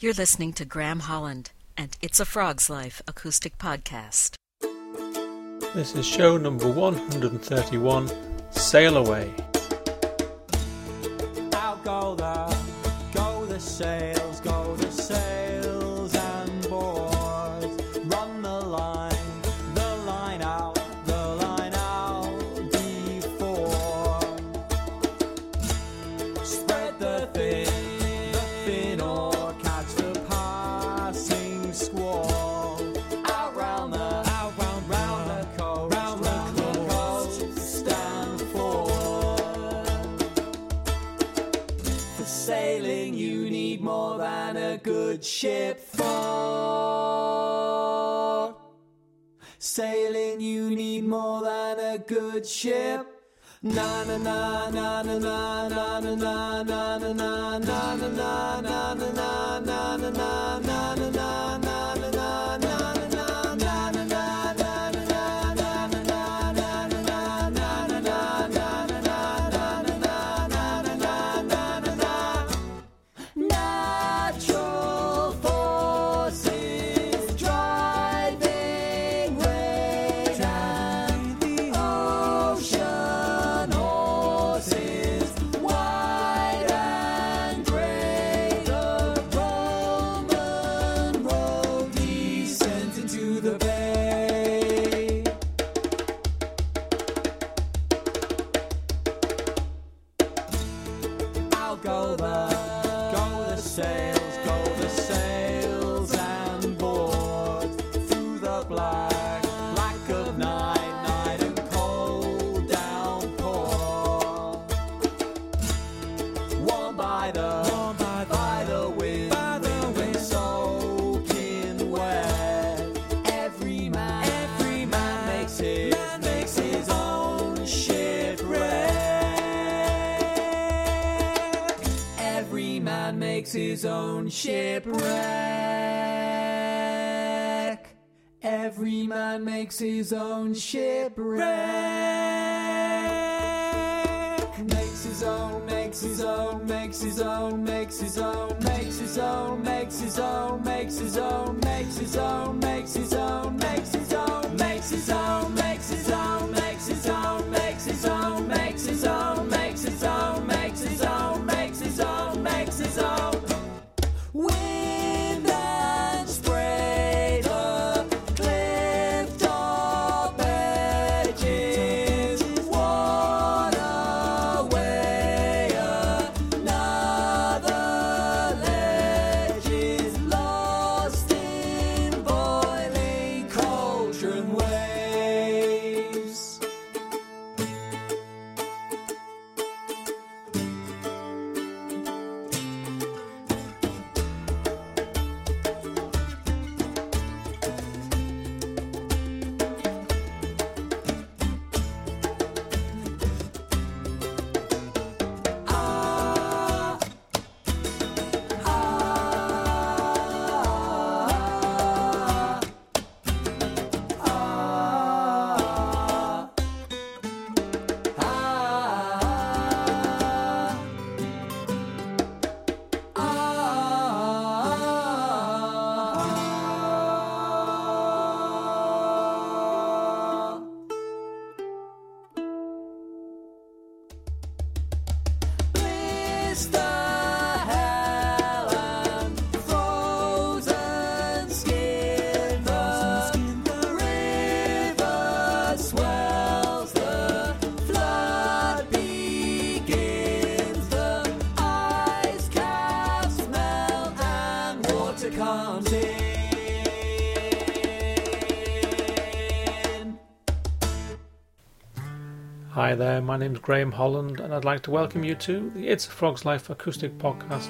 You're listening to Graham Holland and It's a Frog's Life acoustic podcast. This is show number 131 Sail Away. Out go the, go the sails, ship for. Sailing, you need more than a good ship. Na na na na na na na na na na na na na na na na na na na makes his own shipwreck. Every man makes his own shipwreck. Makes his own, makes his own, makes his own, makes his own, makes his own, makes his own, makes his own, makes his own, makes his own, Hi there, my name's Graham Holland, and I'd like to welcome you to the It's a Frog's Life acoustic podcast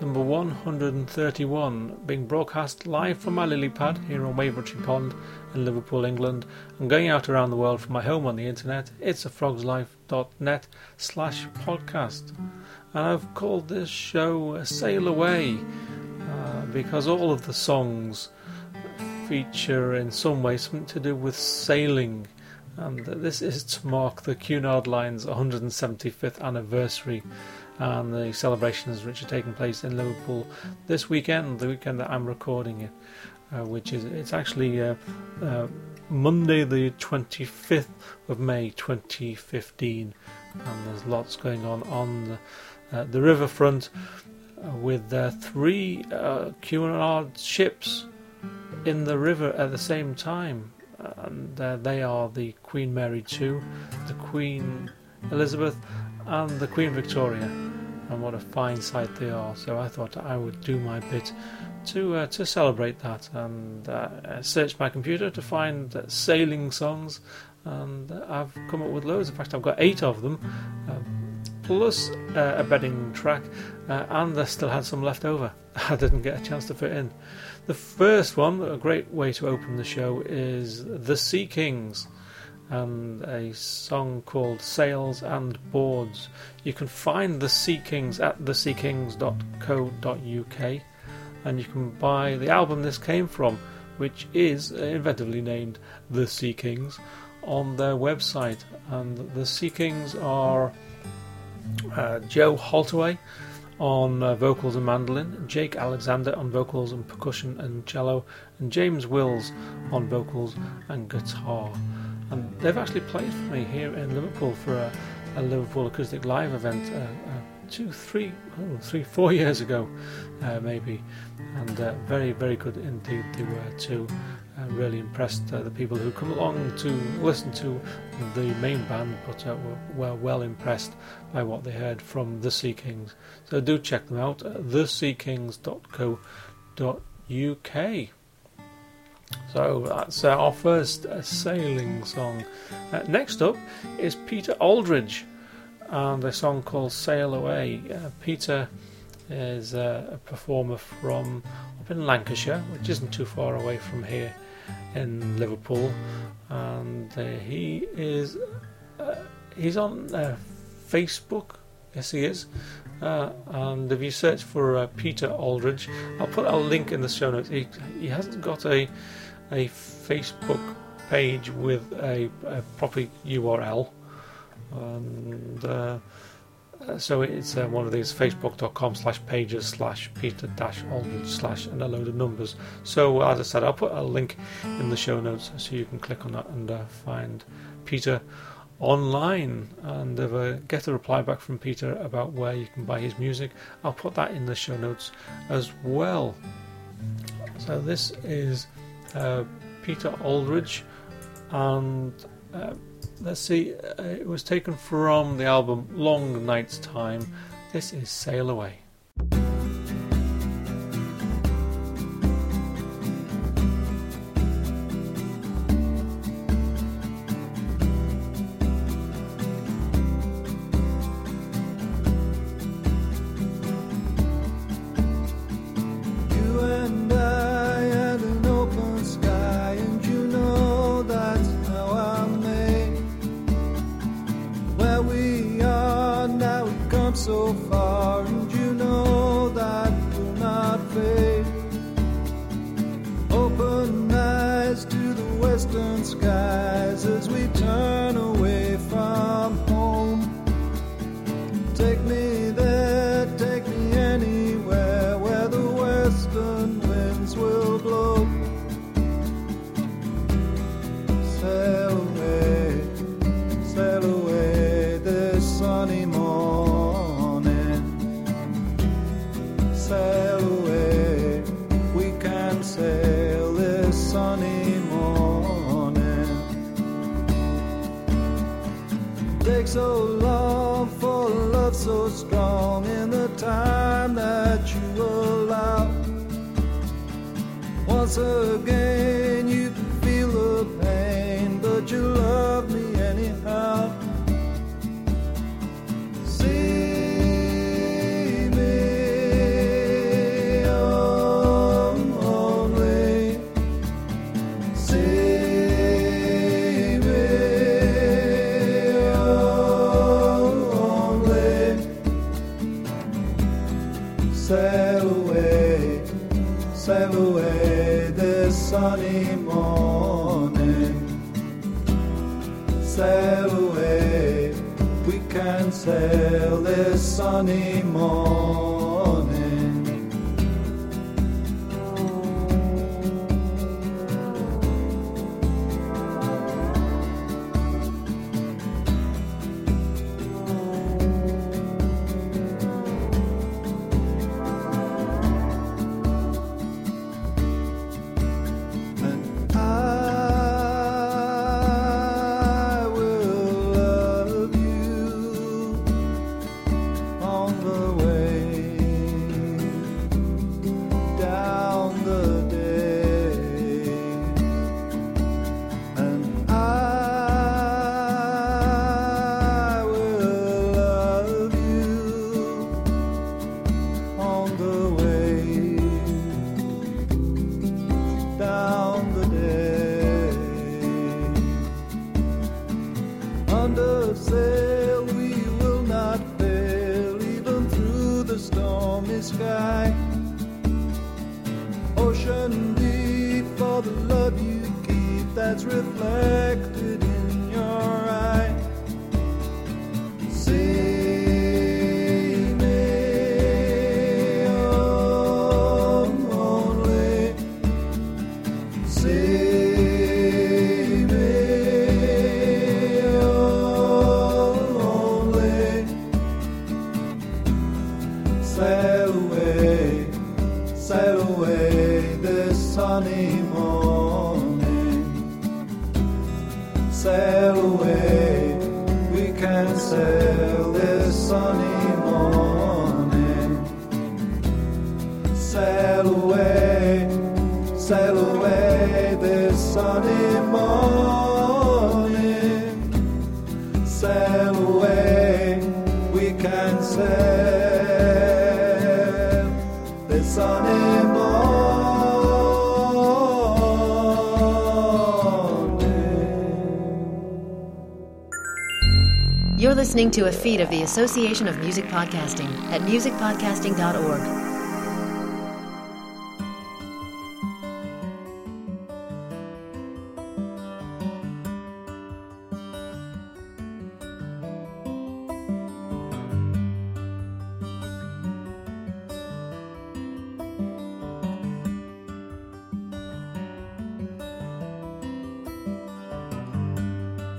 number 131, being broadcast live from my lily pad here on Wavertree Pond in Liverpool, England, and going out around the world from my home on the internet, itsafrogslife.net slash podcast. And I've called this show Sail Away uh, because all of the songs feature in some way something to do with sailing and this is to mark the Cunard Line's 175th anniversary and the celebrations which are taking place in Liverpool this weekend, the weekend that I'm recording it, uh, which is it's actually uh, uh, Monday the 25th of May 2015, and there's lots going on on the, uh, the riverfront uh, with three uh, Cunard ships in the river at the same time, and uh, they are the Queen Mary II, the Queen Elizabeth, and the Queen Victoria. And what a fine sight they are! So I thought I would do my bit to uh, to celebrate that, and uh, search my computer to find uh, sailing songs, and uh, I've come up with loads. In fact, I've got eight of them, uh, plus uh, a bedding track, and I still had some left over. I didn't get a chance to fit in. The first one, a great way to open the show, is the Sea Kings and a song called Sails and Boards. You can find the Sea Kings at theseakings.co.uk and you can buy the album this came from, which is inventively named The Sea Kings, on their website. And the Sea Kings are uh, Joe Holtaway on uh, vocals and mandolin, Jake Alexander on vocals and percussion and cello, and James Wills on vocals and guitar. And they've actually played for me here in Liverpool for a, a Liverpool Acoustic Live event uh, uh, two, three, oh, three, four years ago, uh, maybe. And uh, very, very good indeed they were too. Uh, really impressed uh, the people who come along to listen to the main band, but were, were, well impressed by what they heard from the Sea Kings. So do check them out at theseakings.co.uk. So that's uh, our first uh, sailing song. Uh, next up is Peter Aldridge and a song called Sail Away. Uh, Peter is uh, a performer from up in Lancashire, which isn't too far away from here in Liverpool, and uh, he is he's on Facebook. Yes, he is. Uh, and if you search for uh, Peter Aldridge, I'll put a link in the show notes. He, he hasn't got a a Facebook page with a, a proper URL, and uh, so it's uh, one of these facebook.com slash pages slash peter dash aldridge slash and a load of numbers so as i said i'll put a link in the show notes so you can click on that and uh, find peter online and I get a reply back from Peter about where you can buy his music, I'll put that in the show notes as well. So this is uh, Peter Aldridge, and uh, let's see, uh, it was taken from the album Long Night's Time. This is Sail Away. ocean deep for the love you keep that's reflected listening to a feed of the Association of Music Podcasting at musicpodcasting.org.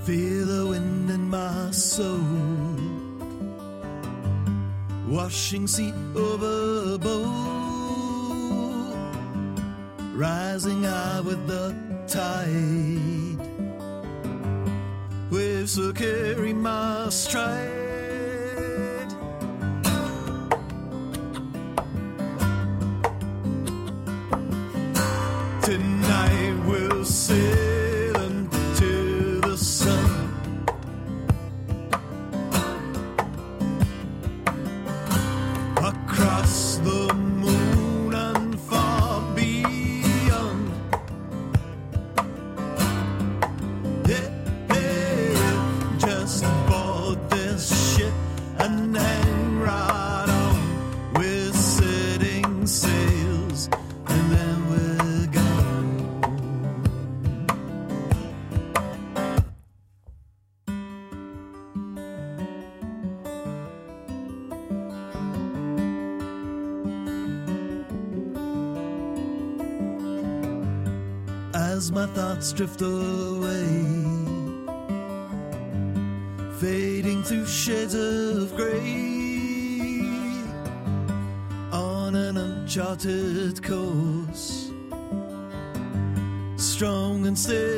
Feel the wind my soul, washing sea overboard, rising high with the tide. Waves will carry my stride. lights drift away, fading through shades of grey on an uncharted course, strong and steady.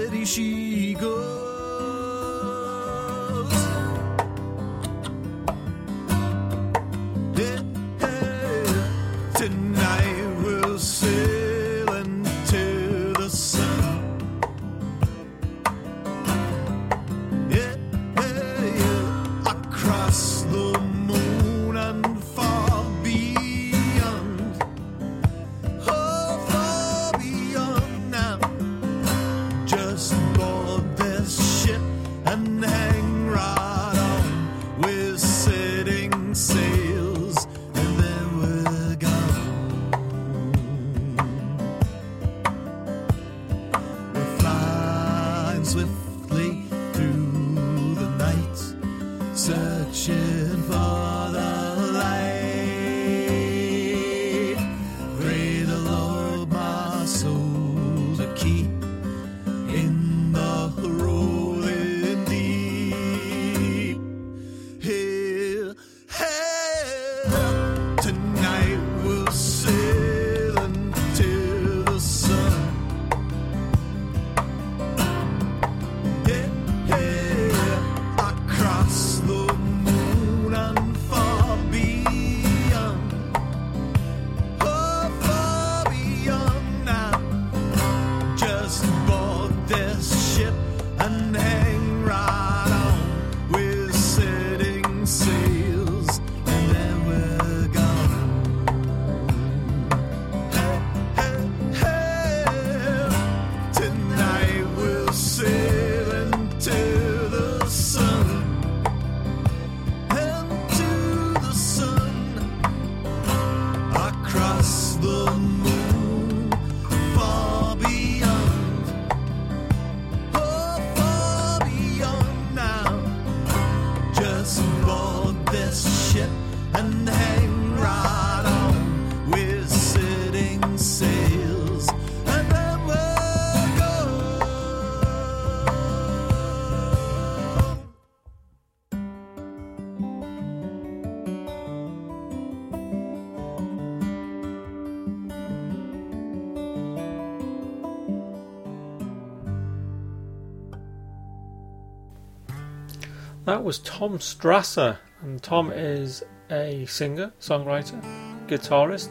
Was Tom Strasser, and Tom is a singer, songwriter, guitarist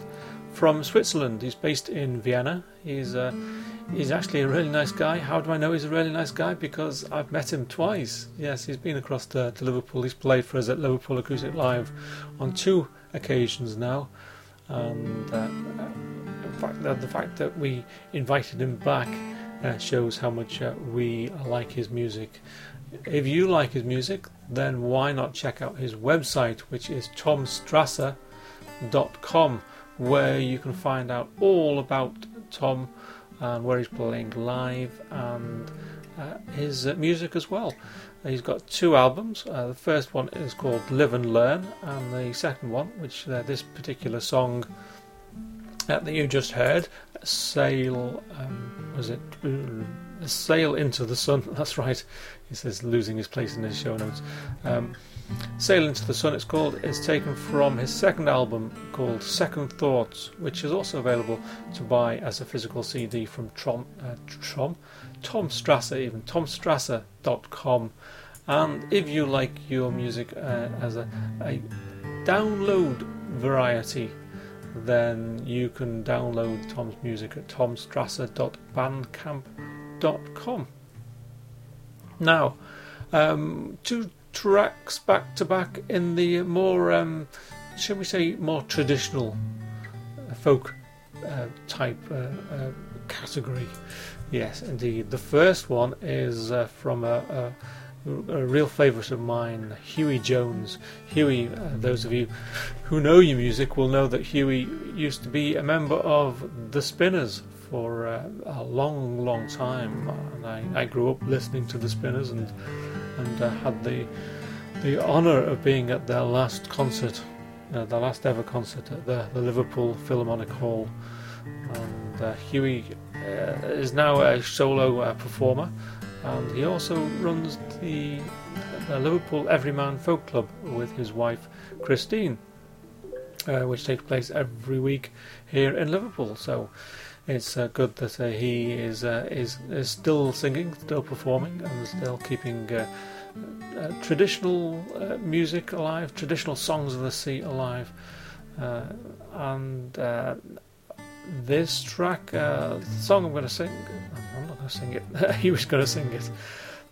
from Switzerland. He's based in Vienna. He's uh, he's actually a really nice guy. How do I know he's a really nice guy? Because I've met him twice. Yes, he's been across to, to Liverpool. He's played for us at Liverpool Acoustic Live on two occasions now, and uh, in fact, the, the fact that we invited him back uh, shows how much uh, we like his music. If you like his music, then why not check out his website, which is tomstrasser.com, where you can find out all about Tom and where he's playing live and uh, his uh, music as well. He's got two albums. Uh, the first one is called Live and Learn, and the second one, which uh, this particular song uh, that you just heard, Sail, um, was it? Sail into the Sun, that's right. He says losing his place in his show notes. Um, Sail into the Sun, it's called, is taken from his second album called Second Thoughts, which is also available to buy as a physical CD from Trom, uh, Trom, Tom Strasser, even tomstrasser.com. And if you like your music uh, as a, a download variety, then you can download Tom's music at tomstrasser.bandcamp.com. Now, um, two tracks back to back in the more, um, shall we say, more traditional uh, folk uh, type uh, uh, category. Yes, indeed. The first one is uh, from a, a, a real favourite of mine, Hughie Jones. Hughie, uh, those of you who know your music will know that Hughie used to be a member of the Spinners for uh, a long, long time. And I, I grew up listening to the Spinners and and uh, had the the honour of being at their last concert, uh, their last ever concert at the, the Liverpool Philharmonic Hall. And uh, Hughie uh, is now a solo uh, performer, and he also runs the, the Liverpool Everyman Folk Club with his wife Christine, uh, which takes place every week here in Liverpool. So it's uh, good that uh, he is, uh, is is still singing, still performing, and still keeping uh, uh, traditional music alive, traditional songs of the sea alive. and this track, the song I'm going to sing, I'm not going to sing it. he was going to sing it.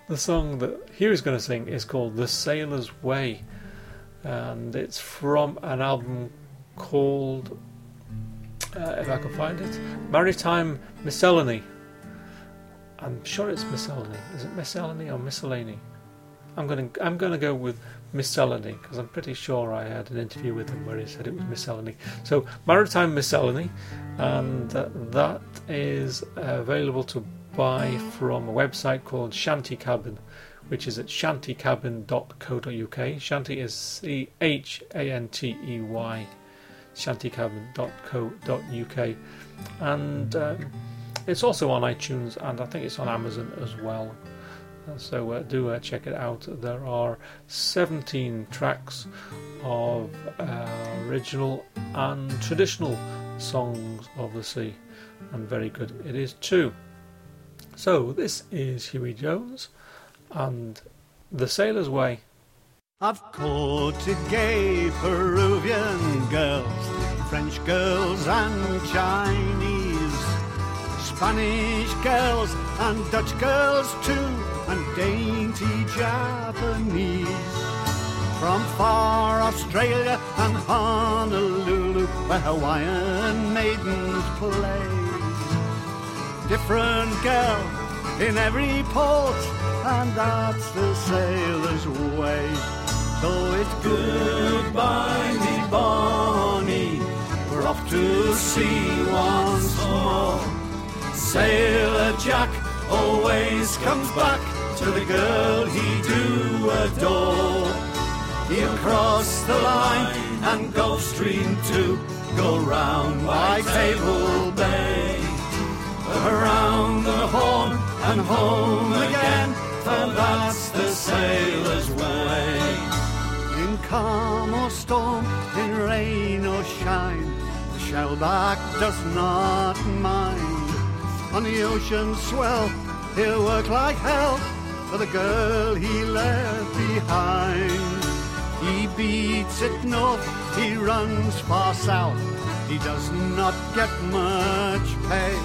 The song that he was going to sing is called "The Sailor's Way," and it's from an album called uh, if I can find it. Maritime Miscellany. I'm sure it's Miscellany. Is it Miscellany or Miscellany? I'm going to I'm to go with Miscellany because I'm pretty sure I had an interview with him where he said it was Miscellany. So Maritime Miscellany, and uh, that is uh, available to buy from a website called Chantey Cabin, which is at chanteycabin.co.uk. Shanty is C H A N T E Y chanteycabin.co.uk and um, it's also on iTunes and I think it's on Amazon as well. So uh, do uh, check it out. There are 17 tracks of uh, original and traditional songs of the sea, and very good it is too. So this is Hughie Jones and The Sailor's Way. I've courted gay Peruvian girls and Chinese, Spanish girls and Dutch girls too, and dainty Japanese. From far Australia and Honolulu, where Hawaiian maidens play. Different girl in every port, and that's the sailor's way. So it's goodbye, me Bonnie. Off to sea once more. Sailor Jack always comes back to the girl he do adore. He'll cross the line and Gulf Stream too, go round by Table Bay, around the Horn and home again, for that's the sailor's way. In calm or storm, in rain or shine, shellback does not mind. On the ocean swell, he'll work like hell, for the girl he left behind. He beats it north, he runs far south, he does not get much pay.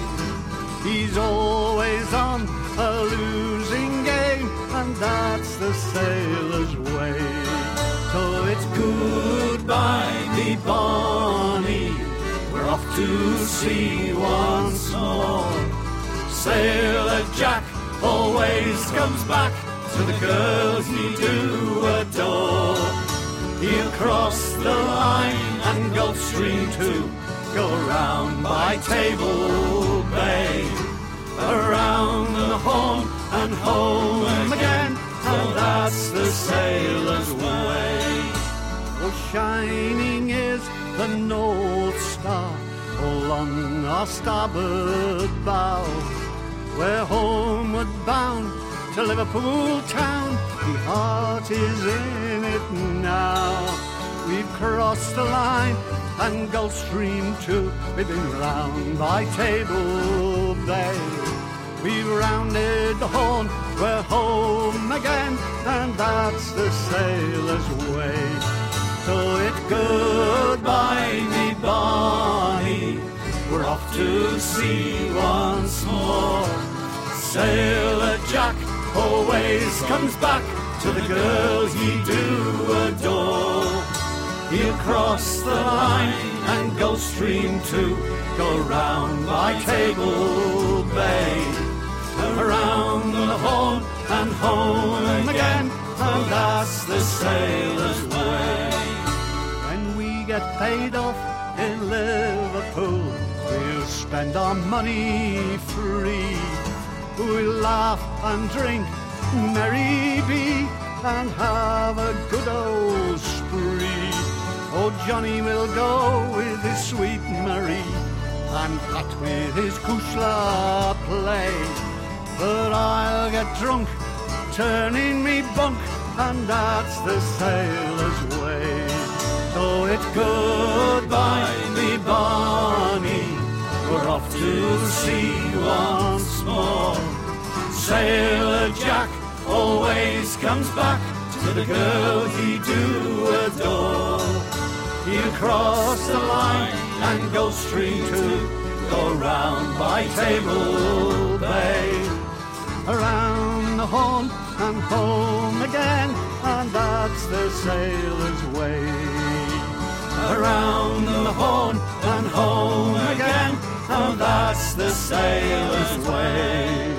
He's always on a losing game, and that's the sailor's way. So it's goodbye, me Bonnie. Off to sea once more. Sailor Jack always comes back to the girls he do adore. He'll cross the line and Gulf Stream too, go round by Table Bay, around the Horn and home again, and that's the sailor's way. Oh, shining is the North Star along our starboard bow. We're homeward bound to Liverpool town. The heart is in it now. We've crossed the line and Gulf Stream too. We've been round by Table Bay. We've rounded the Horn. We're home again, and that's the sailor's way. So it's goodbye, me Bonnie. We're off to sea once more. Sailor Jack always comes back to the girl he do adore. He'll cross the line and Gulf Stream too, go round by Table Bay, around the Horn and home again, and that's the sailor's way. When we get paid off in Liverpool, spend our money free. We'll laugh and drink, merry be, and have a good old spree. Oh, Johnny will go with his sweet Marie, and Pat with his kushla play. But I'll get drunk, turning me bunk, and that's the sailor's way. So it's goodbye, me Bonnie. We're off to sea once more. Sailor Jack always comes back to the girl he do adore. He'll cross the line and go straight to go round by Table Bay, around the Horn and home again, and that's the sailor's way. Around the Horn and home again, and that's the sailor's way.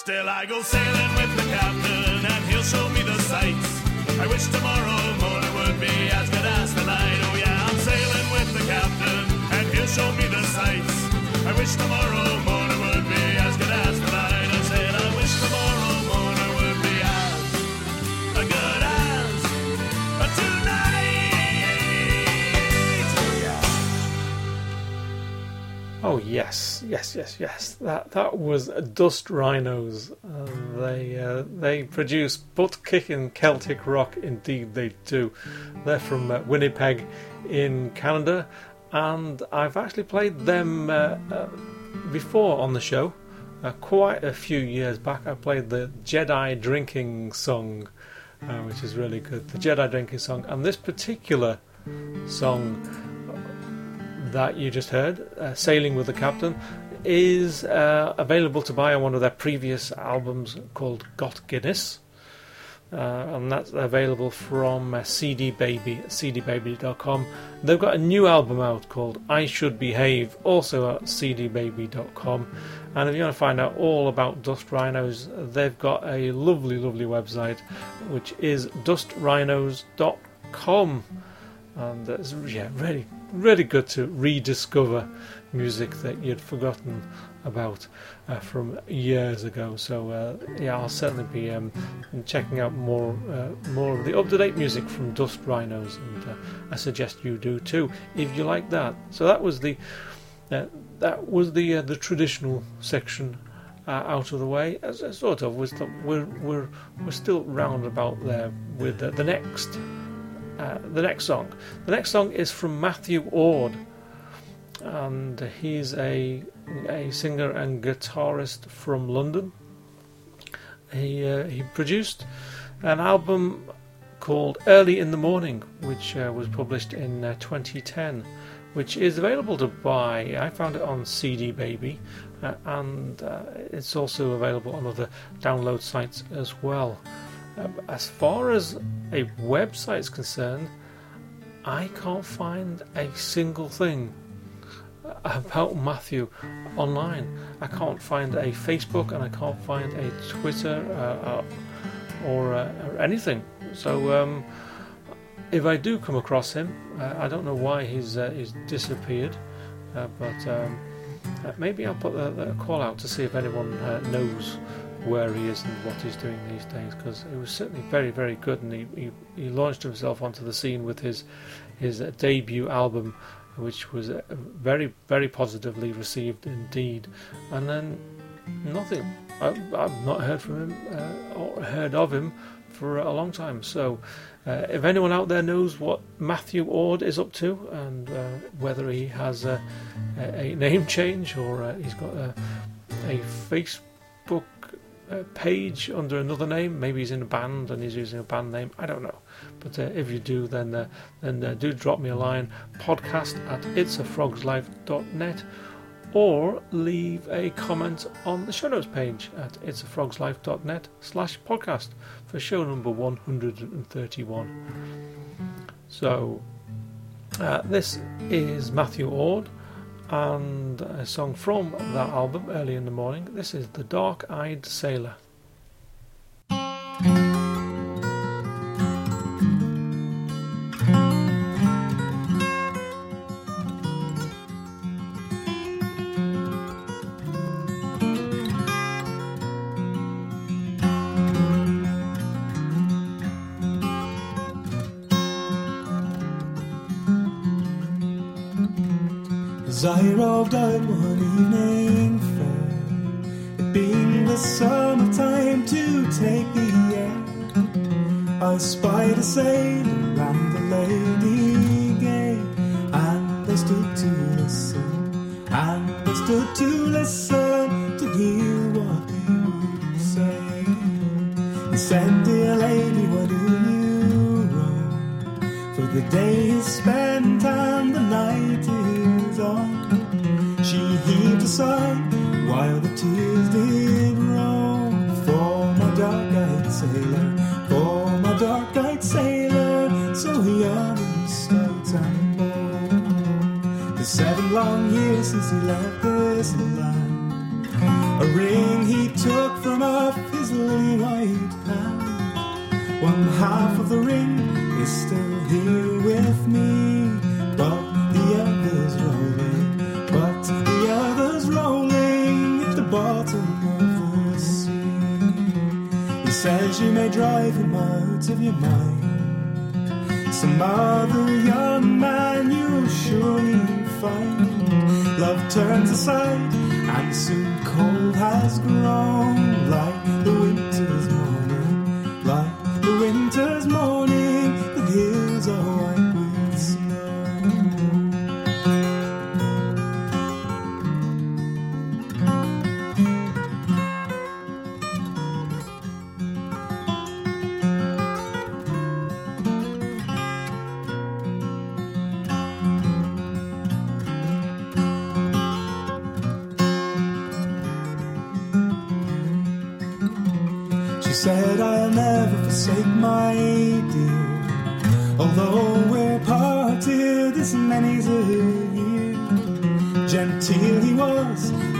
Still I go sailing with the captain and he'll show me the sights. I wish tomorrow morning would be as good as tonight. Oh yeah, I'm sailing with the captain and he'll show me the sights. I wish tomorrow morning would be as good as tonight. I said I wish tomorrow morning would be as good as tonight. Oh yeah. Oh yes, yes, yes, yes. That that was Dust Rhinos. Uh, they uh, they produce butt kicking Celtic rock. Indeed, they do. They're from uh, Winnipeg, in Canada, and I've actually played them uh, uh, before on the show. Uh, quite a few years back, I played the Jedi drinking song, which is really good. The Jedi drinking song, and this particular song that you just heard, uh, Sailing with the Captain, is uh, available to buy on one of their previous albums called Got Guinness. Uh, and that's available from uh, CD Baby cdbaby.com. They've got a new album out called I Should Behave, also at cdbaby.com. And if you want to find out all about Dust Rhinos, they've got a lovely, lovely website which is dustrhinos.com. And it's yeah, really, really good to rediscover music that you'd forgotten about uh, from years ago. So uh, yeah, I'll certainly be um, checking out more uh, more of the up to date music from Dust Rhinos, and uh, I suggest you do too if you like that. So that was the uh, that was the uh, the traditional section. out of the way, as, as sort of, we're we're we're still round about there with the next the next song. The next song is from Matthew Ord, and he's a a singer and guitarist from London. He uh, he produced an album called Early in the Morning, which uh, was published in uh, 2010, which is available to buy. I found it on CD Baby, uh, and uh, it's also available on other download sites as well. Um, as far as a website is concerned, I can't find a single thing about Matthew online. I can't find a Facebook and I can't find a Twitter uh, uh, or, uh, or, anything. So um, if I do come across him, uh, I don't know why he's uh, he's disappeared, but um, maybe I'll put a, a, call out to see if anyone knows where he is and what he's doing these days because it was certainly very very good and he, he, he launched himself onto the scene with his his debut album which was uh, very, very positively received indeed. And then nothing. I, have not heard from him uh, or heard of him for a long time. So, uh, if anyone out there knows what Matthew Ord is up to and uh, whether he has a, a, name change or uh, he's got a, a Facebook page under another name, maybe he's in a band and he's using a band name, I don't know. But uh, if you do, then uh, then uh, do drop me a line podcast at itsafrogslife.net or leave a comment on the show notes page at itsafrogslife.net slash podcast for show number 131. So uh, this is Matthew Ord and a song from that album early in the morning. This is The Dark Eyed Sailor. Roved out one evening fair, it being the summertime to take the air. I spied a sailor and the lady sigh while the tears did roll for my dark-eyed sailor, for my dark-eyed sailor, so and stout and bold. The seven long years since he left this land, a ring he took from us his lily white hand. One half of the ring is still here He says you may drive him out of your mind. Some other young man you'll surely find. Love turns aside, and soon cold has grown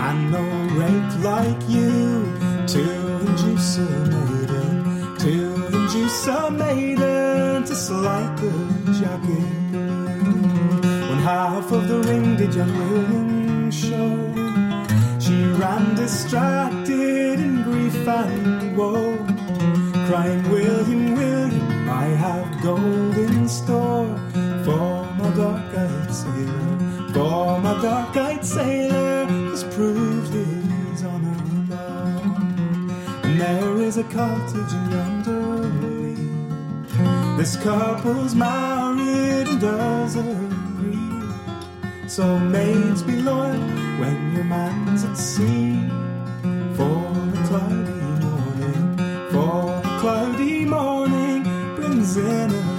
and no rake like you. To induce a maiden, to induce a maiden to slide the jacket. When half of the ring did young William show, she ran distracted in grief and woe, crying, William, William, I have gold in store. For my dark-eyed sailor, for my dark-eyed sailor a cottage in yonder lane. This couple's married and doesn't agree. So maids be loyal when your man's at sea. For a cloudy morning, for a cloudy morning brings in a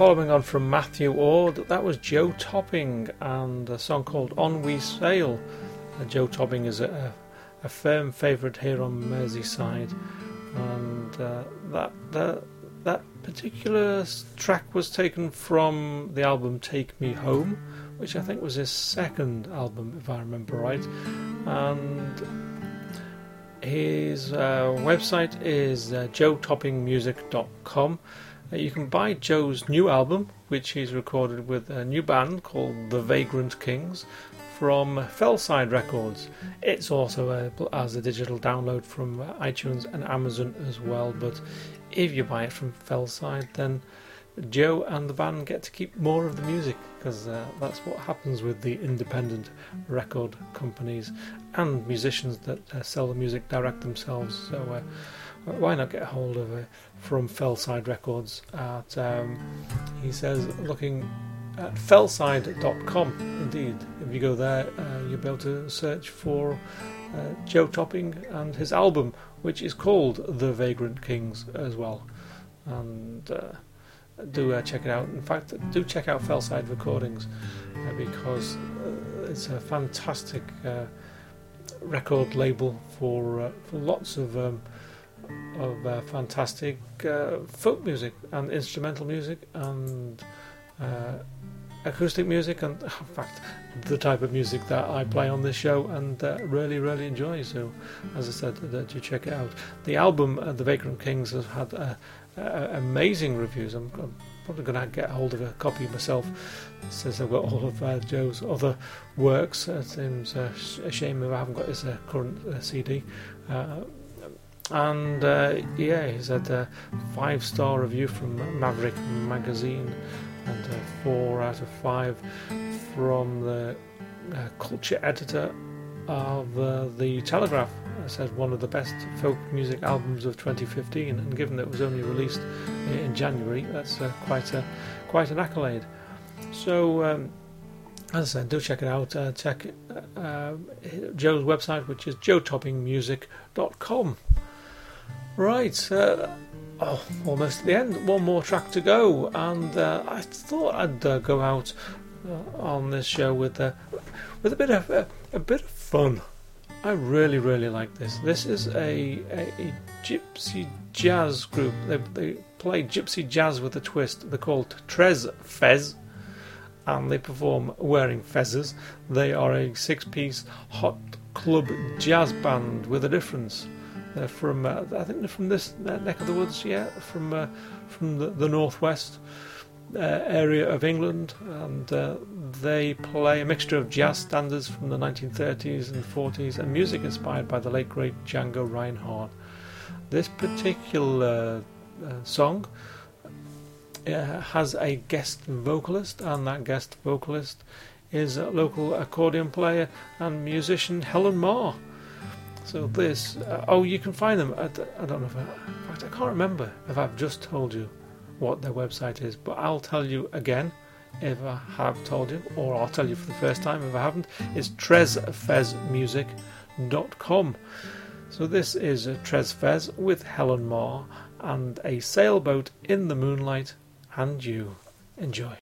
Following on from Matthew Ord, that was Joe Topping and a song called On We Sail. Uh, Joe Topping is a, a firm favourite here on Merseyside, and uh, that, that that particular track was taken from the album Take Me Home, which I think was his second album, if I remember right, and his uh, website is uh, joetoppingmusic.com. Uh, you can buy Joe's new album, which he's recorded with a new band called The Vagrant Kings from Fellside Records. It's also available as a digital download from uh, iTunes and Amazon as well. But if you buy it from Fellside, then Joe and the band get to keep more of the music because uh, that's what happens with the independent record companies and musicians that uh, sell the music direct themselves. So uh, why not get hold of it from Fellside Records at, um, he says, looking at fellside.com. Indeed, if you go there, uh, you'll be able to search for uh, Joe Topping and his album, which is called The Vagrant Kings as well. And uh, do uh, check it out. In fact, do check out Fellside Recordings uh, because uh, it's a fantastic record label for for lots of um, of uh, fantastic uh, folk music and instrumental music and uh, acoustic music and in fact the type of music that I play on this show and uh, really really enjoy. So as I said that you check it out. The album uh, The Vagrant Kings has had uh, amazing reviews. I'm, I'm probably going to get hold of a copy myself. Since I've got all of uh, Joe's other works. It seems uh, a shame if I haven't got his uh, current CD and uh, yeah, he's had a five star review from Maverick Magazine and uh, four out of five from the uh, culture editor of uh, The Telegraph. It said one of the best folk music albums of 2015, and given that it was only released in January, that's uh, quite a quite an accolade. So. Um, as I said, do check it out. Uh, check uh, uh, Joe's website, which is joetoppingmusic.com. Right, uh, oh, almost at the end. One more track to go, and uh, I thought I'd uh, go out uh, on this show with uh, with a bit of uh, a bit of fun. I really, really like this. This is a, a, a gypsy jazz group. They, they play gypsy jazz with a twist. They're called Trez Fez, and they perform wearing fezzes. They are a six-piece hot club jazz band with a difference. They're from, uh, I think they're from this uh, neck of the woods, yeah, from uh, from the, the northwest uh, area of England, and uh, they play a mixture of jazz standards from the 1930s and 40s and music inspired by the late great Django Reinhardt. This particular uh, song uh, has a guest vocalist, and that guest vocalist is local accordion player and musician Helen Maher. So this, uh, oh, you can find them. At, I don't know if I, in fact I can't remember if I've just told you what their website is, but I'll tell you again if I have told you, or I'll tell you for the first time if I haven't. It's trezfezmusic.com. So this is Trez Fez with Helen Maher and a sailboat in the moonlight and you. Enjoy.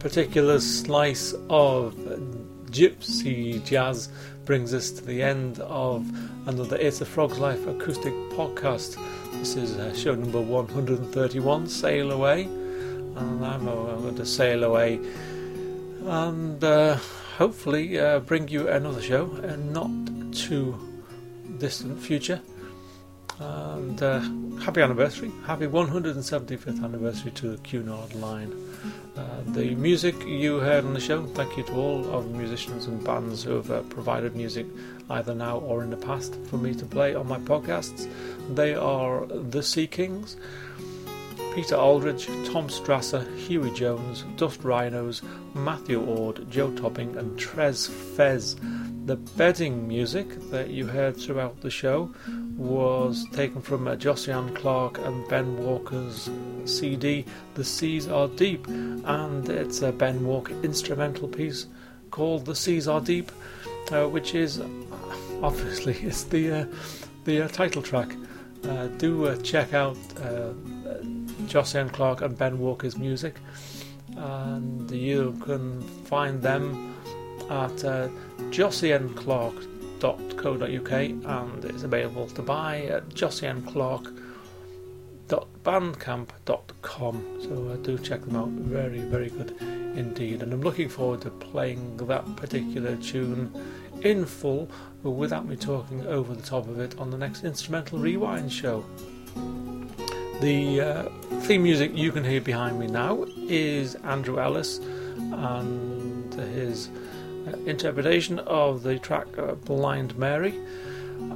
Particular slice of gypsy jazz brings us to the end of another It's a Frog's Life acoustic podcast. This is uh, show number 131, Sail Away. And I'm, uh, going to sail away and uh, hopefully uh, bring you another show in not too distant future. And uh, happy anniversary, happy 175th anniversary to the Cunard line. Uh, the music you heard on the show, thank you to all of the musicians and bands who have uh, provided music either now or in the past for me to play on my podcasts. They are The Sea Kings, Peter Aldridge, Tom Strasser, Hughie Jones, Dust Rhinos, Matthew Ord, Joe Topping, and Trez Fez. The bedding music that you heard throughout the show was taken from uh, Josienne Clark and Ben Walker's CD, The Seas Are Deep, and it's a Ben Walker instrumental piece called The Seas Are Deep, uh, which is obviously it's the uh, the uh, title track. Uh, do uh, check out Josienne Clark and Ben Walker's music and you can find them at uh, josienneclarke.co.uk and it's available to buy at josienneclarke.bandcamp.com. So uh, do check them out. Very, very good indeed. And I'm looking forward to playing that particular tune in full without me talking over the top of it on the next Instrumental Rewind show. The uh, theme music you can hear behind me now is Andrew Ellis and his interpretation of the track uh, Blind Mary.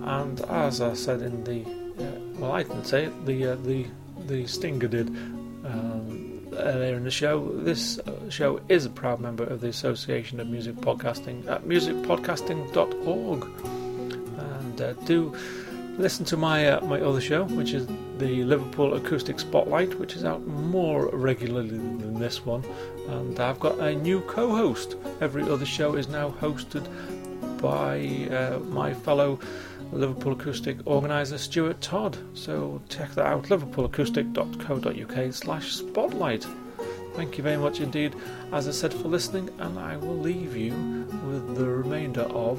And as I said in the, uh, well, I didn't say it, the, uh, the, the Stinger did um, earlier in the show. This uh, show is a proud member of the Association of Music Podcasting at musicpodcasting.org. And uh, do listen to my uh, my other show, which is the Liverpool Acoustic Spotlight, which is out more regularly than this one. And I've got a new co-host. Every other show is now hosted by uh, my fellow Liverpool Acoustic organizer Stuart Todd. So check that out, liverpoolacoustic.co.uk slash spotlight. Thank you very much indeed, as I said, for listening, and I will leave you with the remainder of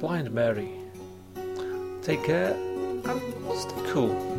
Blind Mary. Take care and stay cool.